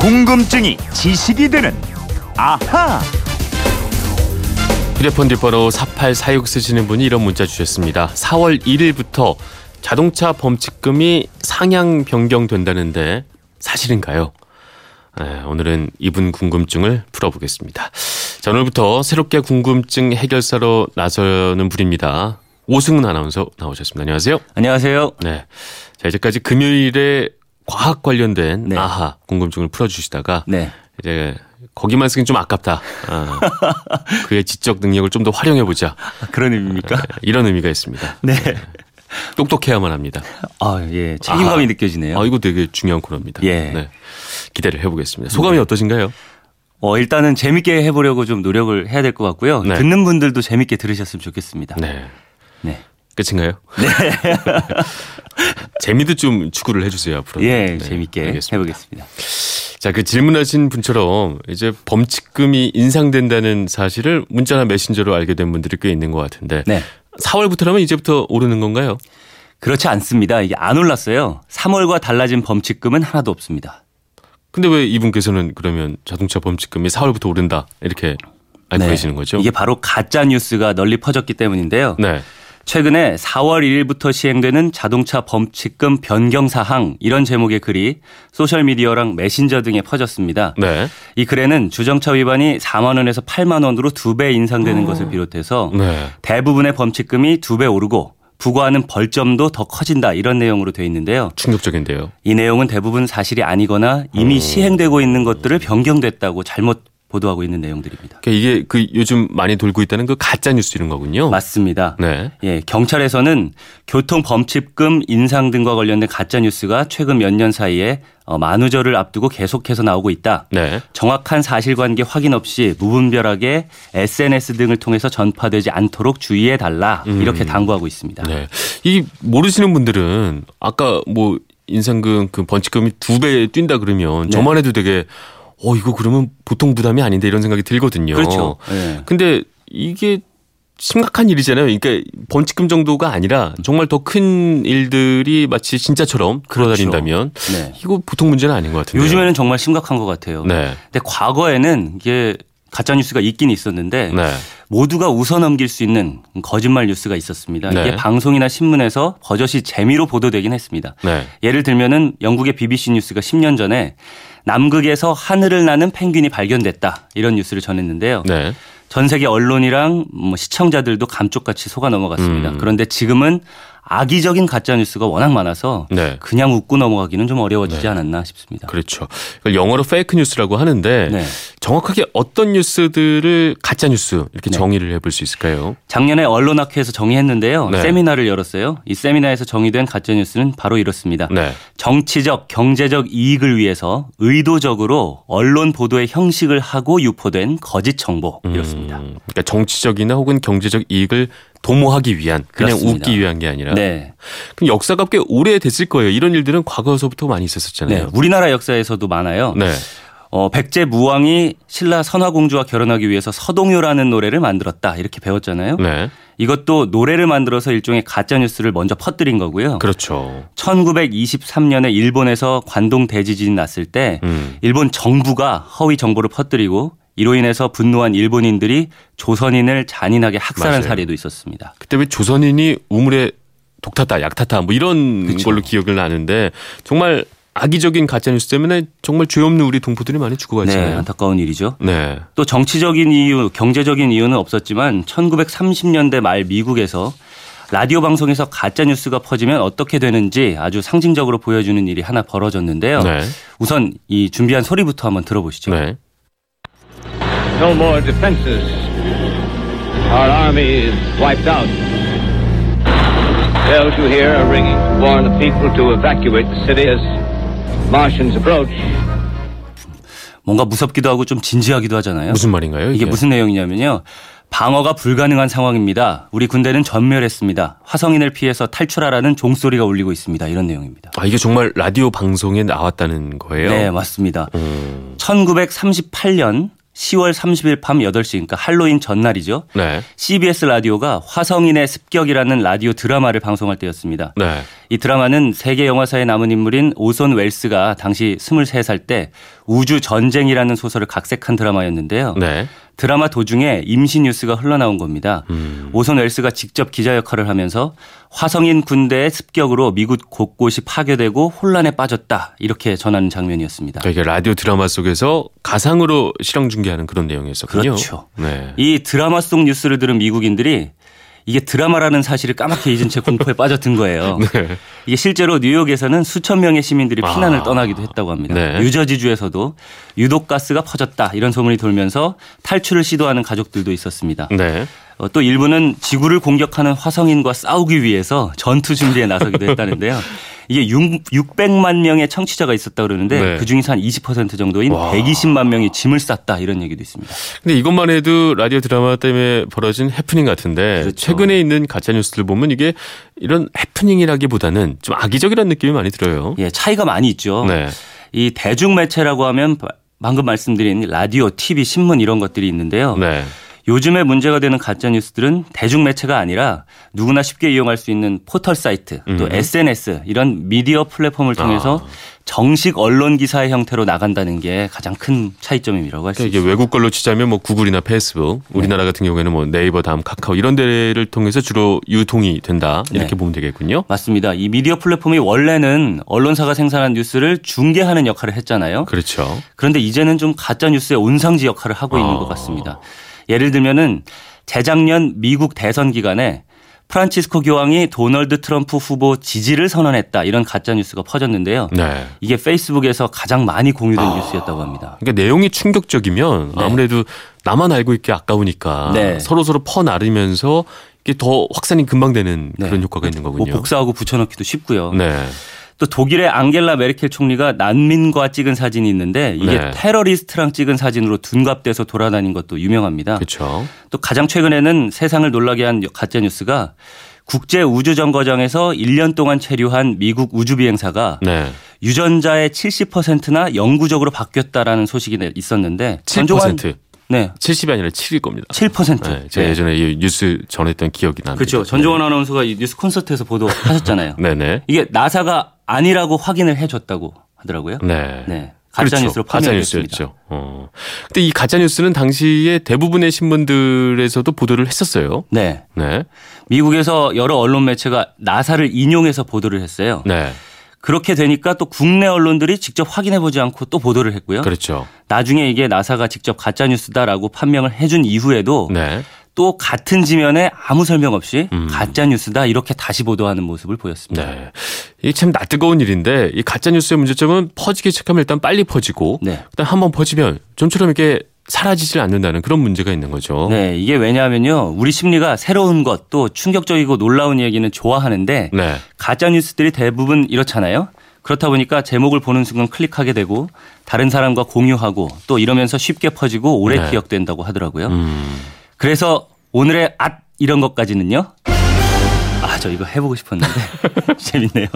궁금증이 지식이 되는 아하. 휴대폰 뒷번호 4846 쓰시는 분이 이런 문자 주셨습니다. 4월 1일부터 자동차 범칙금이 상향 변경된다는데 사실인가요? 네, 오늘은 이분 궁금증을 풀어보겠습니다. 자, 오늘부터 새롭게 궁금증 해결사로 나서는 분입니다. 오승훈 아나운서 나오셨습니다. 안녕하세요. 안녕하세요. 네. 자, 이제까지 금요일에 과학 관련된 네. 아하 궁금증을 풀어주시다가 네. 이제 거기만 쓰긴 좀 아깝다. 아, 그의 지적 능력을 좀 더 활용해 보자. 그런 의미입니까? 이런 의미가 있습니다. 네. 똑똑해야만 합니다. 아, 예. 책임감이 아하. 느껴지네요. 아, 이거 되게 중요한 코너입니다. 예. 네. 기대를 해보겠습니다. 소감이 어떠신가요? 어, 일단은 재밌게 해보려고 좀 노력을 해야 될 것 같고요. 네. 듣는 분들도 재밌게 들으셨으면 좋겠습니다. 네. 네. 끝인가요? 네. 재미도 좀 추구를 해주세요 앞으로. 예, 네, 재밌게 알겠습니다. 해보겠습니다. 자, 그 질문하신 분처럼 이제 범칙금이 인상된다는 사실을 문자나 메신저로 알게 된 분들이 꽤 있는 것 같은데 네. 4월부터라면 이제부터 오르는 건가요? 그렇지 않습니다. 이게 안 올랐어요. 3월과 달라진 범칙금은 하나도 없습니다. 근데 왜 이분께서는 그러면 자동차 범칙금이 4월부터 오른다 이렇게 알고 계시는 거죠? 네. 이게 바로 가짜 뉴스가 널리 퍼졌기 때문인데요. 네. 최근에 4월 1일부터 시행되는 자동차 범칙금 변경 사항 이런 제목의 글이 소셜 미디어랑 메신저 등에 퍼졌습니다. 네. 이 글에는 주정차 위반이 4만 원에서 8만 원으로 두 배 인상되는 것을 비롯해서 네. 대부분의 범칙금이 두 배 오르고 부과하는 벌점도 더 커진다 이런 내용으로 되어 있는데요. 충격적인데요. 이 내용은 대부분 사실이 아니거나 이미 시행되고 있는 것들을 변경됐다고 잘못 보도하고 있는 내용들입니다. 그러니까 이게 그 요즘 많이 돌고 있다는 그 가짜 뉴스 이런 거군요. 맞습니다. 네. 예, 경찰에서는 교통 범칙금 인상 등과 관련된 가짜 뉴스가 최근 몇 년 사이에 어, 만우절을 앞두고 계속해서 나오고 있다. 네. 정확한 사실관계 확인 없이 무분별하게 SNS 등을 통해서 전파되지 않도록 주의해 달라 이렇게 당부하고 있습니다. 네. 이 모르시는 분들은 아까 뭐 인상금 그 번칙금이 두 배 뛴다 그러면 네. 저만 해도 되게 어 이거 그러면 보통 부담이 아닌데 이런 생각이 들거든요. 그렇죠. 예. 근데 이게 심각한 일이잖아요. 그러니까 번칙금 정도가 아니라 정말 더 큰 일들이 마치 진짜처럼 돌아다닌다면 네. 이거 보통 문제는 아닌 것 같은데. 요즘에는 정말 심각한 것 같아요. 네. 근데 과거에는 이게 가짜 뉴스가 있긴 있었는데 네. 모두가 웃어넘길 수 있는 거짓말 뉴스가 있었습니다. 네. 이게 방송이나 신문에서 버젓이 재미로 보도되긴 했습니다. 네. 예를 들면은 영국의 BBC 뉴스가 10년 전에 남극에서 하늘을 나는 펭귄이 발견됐다 이런 뉴스를 전했는데요. 네. 전 세계 언론이랑 뭐 시청자들도 감쪽같이 속아 넘어갔습니다. 음. 그런데 지금은 악의적인 가짜 뉴스가 워낙 많아서 네. 그냥 웃고 넘어가기는 좀 어려워지지 않았나 싶습니다. 그렇죠. 영어로 fake news라고 하는데 네. 정확하게 어떤 뉴스들을 가짜 뉴스 이렇게 네. 정의를 해볼 수 있을까요? 작년에 언론학회에서 정의했는데요. 네. 세미나를 열었어요. 이 세미나에서 정의된 가짜 뉴스는 바로 이렇습니다. 네. 정치적, 경제적 이익을 위해서 의도적으로 언론 보도의 형식을 하고 유포된 거짓 정보 이렇습니다. 음, 그러니까 정치적이나 혹은 경제적 이익을 도모하기 위한 그냥 그렇습니다. 웃기 위한 게 아니라 네. 그럼 역사가 꽤 오래 됐을 거예요. 이런 일들은 과거서부터 많이 네. 있었었잖아요. 우리나라 역사에서도 많아요. 네. 어, 백제 무왕이 신라 선화공주와 결혼하기 위해서 서동요라는 노래를 만들었다. 이렇게 배웠잖아요. 네. 이것도 노래를 만들어서 일종의 가짜 뉴스를 먼저 퍼뜨린 거고요. 그렇죠. 1923년에 일본에서 관동 대지진이 났을 때 음. 일본 정부가 허위 정보를 퍼뜨리고 이로 인해서 분노한 일본인들이 조선인을 잔인하게 학살한 맞아요. 사례도 있었습니다. 그때 왜 조선인이 우물에 독 탔다, 약 탔다 뭐 이런 그쵸. 걸로 기억을 나는데 정말 악의적인 가짜 뉴스 때문에 정말 죄 없는 우리 동포들이 많이 네, 죽어가잖아요. 안타까운 일이죠. 네. 또 정치적인 이유, 경제적인 이유는 없었지만 1930년대 말 미국에서 라디오 방송에서 가짜 뉴스가 퍼지면 어떻게 되는지 아주 상징적으로 보여주는 일이 하나 벌어졌는데요. 네. 우선 이 준비한 소리부터 한번 들어보시죠. 네. No more defenses. Our army is wiped out. Bells you hear are ringing to warn the people to evacuate the city as Martians approach. 뭔가 무섭기도 하고 좀 진지하기도 하잖아요. 무슨 말인가요? 이게 무슨 내용이냐면요. 방어가 불가능한 상황입니다. 우리 군대는 전멸했습니다. 화성인을 피해서 탈출하라는 종소리가 울리고 있습니다. 이런 내용입니다. 아 이게 정말 라디오 방송에 나왔다는 거예요? 네, 맞습니다. 음. 1938년 10월 30일 밤 8시 그러니까 할로윈 전날이죠. 네. CBS 라디오가 화성인의 습격이라는 라디오 드라마를 방송할 때였습니다. 네. 이 드라마는 세계 영화사의 남을 인물인 오손 웰스가 당시 23살 때 우주 전쟁이라는 소설을 각색한 드라마였는데요. 네. 드라마 도중에 임시 뉴스가 흘러나온 겁니다. 음. 오손 웰스가 직접 기자 역할을 하면서 화성인 군대의 습격으로 미국 곳곳이 파괴되고 혼란에 빠졌다 이렇게 전하는 장면이었습니다. 그러니까 이게 라디오 드라마 속에서 가상으로 실황 중계하는 그런 내용이었었군요. 그렇죠. 네. 이 드라마 속 뉴스를 들은 미국인들이 이게 드라마라는 사실을 까맣게 잊은 채 공포에 빠져든 거예요. 네. 이게 실제로 뉴욕에서는 수천 명의 시민들이 피난을 아. 떠나기도 했다고 합니다. 네. 유저지주에서도 유독 가스가 퍼졌다 이런 소문이 돌면서 탈출을 시도하는 가족들도 있었습니다. 네. 어, 또 일부는 지구를 공격하는 화성인과 싸우기 위해서 전투 준비에 나서기도 했다는데요. 이게 6, 600만 명의 청취자가 있었다 그러는데 네. 그 중에서 한 20% 정도인 와. 120만 명이 짐을 쌌다 이런 얘기도 있습니다. 근데 이것만 해도 라디오 드라마 때문에 벌어진 해프닝 같은데 그렇죠. 최근에 있는 가짜 뉴스들 보면 이게 이런 해프닝이라기보다는 좀 악의적이라는 느낌이 많이 들어요. 예, 차이가 많이 있죠. 네. 이 대중 매체라고 하면 바- 방금 말씀드린 라디오, TV, 신문 이런 것들이 있는데요. 네. 요즘에 문제가 되는 가짜 뉴스들은 대중 매체가 아니라 누구나 쉽게 이용할 수 있는 포털 사이트 또 음. SNS 이런 미디어 플랫폼을 통해서 아. 정식 언론 기사의 형태로 나간다는 게 가장 큰 차이점이라고 할수 그러니까 있습니다. 외국 걸로 치자면 뭐 구글이나 페이스북, 우리나라 같은 경우에는 뭐 네이버 다음 카카오 이런 데를 통해서 주로 유통이 된다 이렇게 네. 보면 되겠군요. 맞습니다. 이 미디어 플랫폼이 원래는 언론사가 생산한 뉴스를 중계하는 역할을 했잖아요. 그렇죠. 그런데 이제는 좀 가짜 뉴스의 온상지 역할을 하고 있는 아. 것 같습니다. 예를 들면은 재작년 미국 대선 기간에 프란치스코 교황이 도널드 트럼프 후보 지지를 선언했다 이런 가짜 뉴스가 퍼졌는데요. 네. 이게 페이스북에서 가장 많이 공유된 아. 뉴스였다고 합니다. 그러니까 내용이 충격적이면 네. 아무래도 나만 알고 있기 아까우니까 네. 서로 서로 퍼 나르면서 이게 더 확산이 금방 되는 네. 그런 효과가 있는 뭐 거군요. 복사하고 붙여넣기도 쉽고요. 네. 또 독일의 앙겔라 메르켈 총리가 난민과 찍은 사진이 있는데 이게 네. 테러리스트랑 찍은 사진으로 둔갑돼서 돌아다닌 것도 유명합니다. 그렇죠. 또 가장 최근에는 세상을 놀라게 한 가짜 뉴스가 국제 우주 정거장에서 1년 동안 체류한 미국 우주 비행사가 네. 유전자의 70%나 영구적으로 바뀌었다라는 소식이 내- 있었는데 7%. 네. 70이 아니라 7일 겁니다. 7%. 네, 제가 네. 예전에 이 뉴스 전했던 기억이 납니다. 그렇죠. 전종환 아나운서가 이 뉴스 콘서트에서 보도하셨잖아요. 네네. 이게 나사가 아니라고 확인을 해줬다고 하더라고요. 네. 네. 가짜 그렇죠. 뉴스로 가짜 판명됐습니다. 뉴스였죠. 어. 근데 이 가짜 뉴스는 당시에 대부분의 신문들에서도 보도를 했었어요. 네. 네. 미국에서 여러 언론 매체가 나사를 인용해서 보도를 했어요. 네. 그렇게 되니까 또 국내 언론들이 직접 확인해 보지 않고 또 보도를 했고요. 그렇죠. 나중에 이게 나사가 직접 가짜 뉴스다라고 판명을 해준 이후에도 네. 또 같은 지면에 아무 설명 없이 음. 가짜 뉴스다 이렇게 다시 보도하는 모습을 보였습니다. 네. 이게 참 낯뜨거운 일인데 이 가짜 뉴스의 문제점은 퍼지기 시작하면 일단 빨리 퍼지고 네. 일단 한번 퍼지면 좀처럼 이렇게 사라지질 않는다는 그런 문제가 있는 거죠. 네, 이게 왜냐하면요. 우리 심리가 새로운 것 또 충격적이고 놀라운 얘기는 좋아하는데 네. 가짜 뉴스들이 대부분 이렇잖아요. 그렇다 보니까 제목을 보는 순간 클릭하게 되고 다른 사람과 공유하고 또 이러면서 쉽게 퍼지고 오래 네. 기억된다고 하더라고요. 음. 그래서 오늘의 앗 이런 것까지는요. 아, 저 이거 해보고 싶었는데 재밌네요.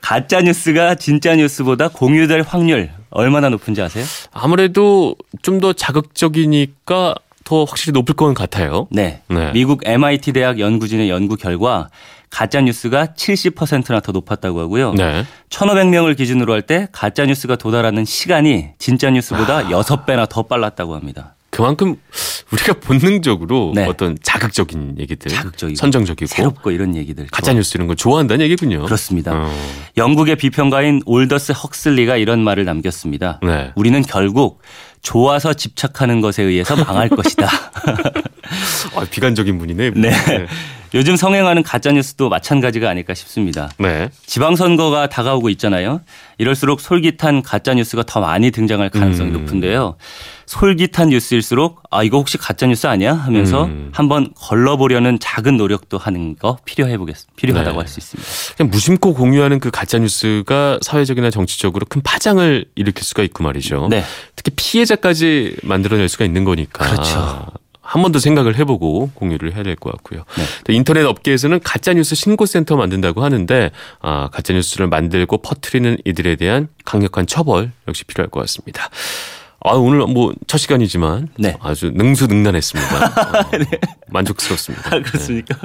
가짜 뉴스가 진짜 뉴스보다 공유될 확률 얼마나 높은지 아세요? 아무래도 좀 더 자극적이니까 더 확실히 높을 것 같아요. 네. 네. 미국 MIT 대학 연구진의 연구 결과 가짜 뉴스가 70%나 더 높았다고 하고요. 네. 1,500명을 기준으로 할 때 가짜 뉴스가 도달하는 시간이 진짜 뉴스보다 아. 6배나 더 빨랐다고 합니다. 그만큼 우리가 본능적으로 네. 어떤 자극적인 얘기들, 자극적이고 선정적이고 새롭고 이런 얘기들. 가짜 뉴스 이런 걸 좋아한다는 얘기군요. 그렇습니다. 어. 영국의 비평가인 올더스 헉슬리가 이런 말을 남겼습니다. 네. 우리는 결국 좋아서 집착하는 것에 의해서 망할 것이다. 아, 비관적인 분이네. 네. 요즘 성행하는 가짜 뉴스도 마찬가지가 아닐까 싶습니다. 네. 지방선거가 다가오고 있잖아요. 이럴수록 솔깃한 가짜 뉴스가 더 많이 등장할 가능성이 음. 높은데요. 솔깃한 뉴스일수록 아 이거 혹시 가짜 뉴스 아니야 하면서 음. 한번 걸러보려는 작은 노력도 하는 거 필요해 보겠 필요하다고 네. 할수 있습니다. 그냥 무심코 공유하는 그 가짜 뉴스가 사회적이나 정치적으로 큰 파장을 일으킬 수가 있고 말이죠. 네. 특히 피해자까지 만들어낼 수가 있는 거니까. 그렇죠. 한번더 생각을 해보고 공유를 해야 될 것 같고요. 네. 또 인터넷 업계에서는 가짜뉴스 신고센터 만든다고 하는데 아, 가짜뉴스를 만들고 퍼뜨리는 이들에 대한 강력한 처벌 역시 필요할 것 같습니다. 아, 오늘 뭐 첫 시간이지만 네. 아주 능수능란했습니다. 어, 만족스럽습니다. 아, 그렇습니까?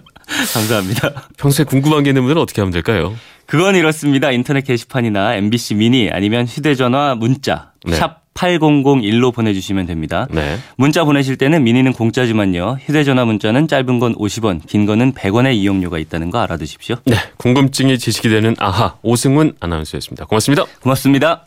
감사합니다. 평소에 궁금한 게 있는 분들은 어떻게 하면 될까요? 그건 이렇습니다. 인터넷 게시판이나 MBC 미니 아니면 휴대전화 문자 네. 샵 8001로 보내주시면 됩니다. 네. 문자 보내실 때는 미니는 공짜지만요. 휴대전화 문자는 짧은 건 50원, 긴 거는 100원의 이용료가 있다는 거 알아두십시오. 네. 궁금증이 지식이 되는 아하 오승훈 아나운서였습니다. 고맙습니다. 고맙습니다.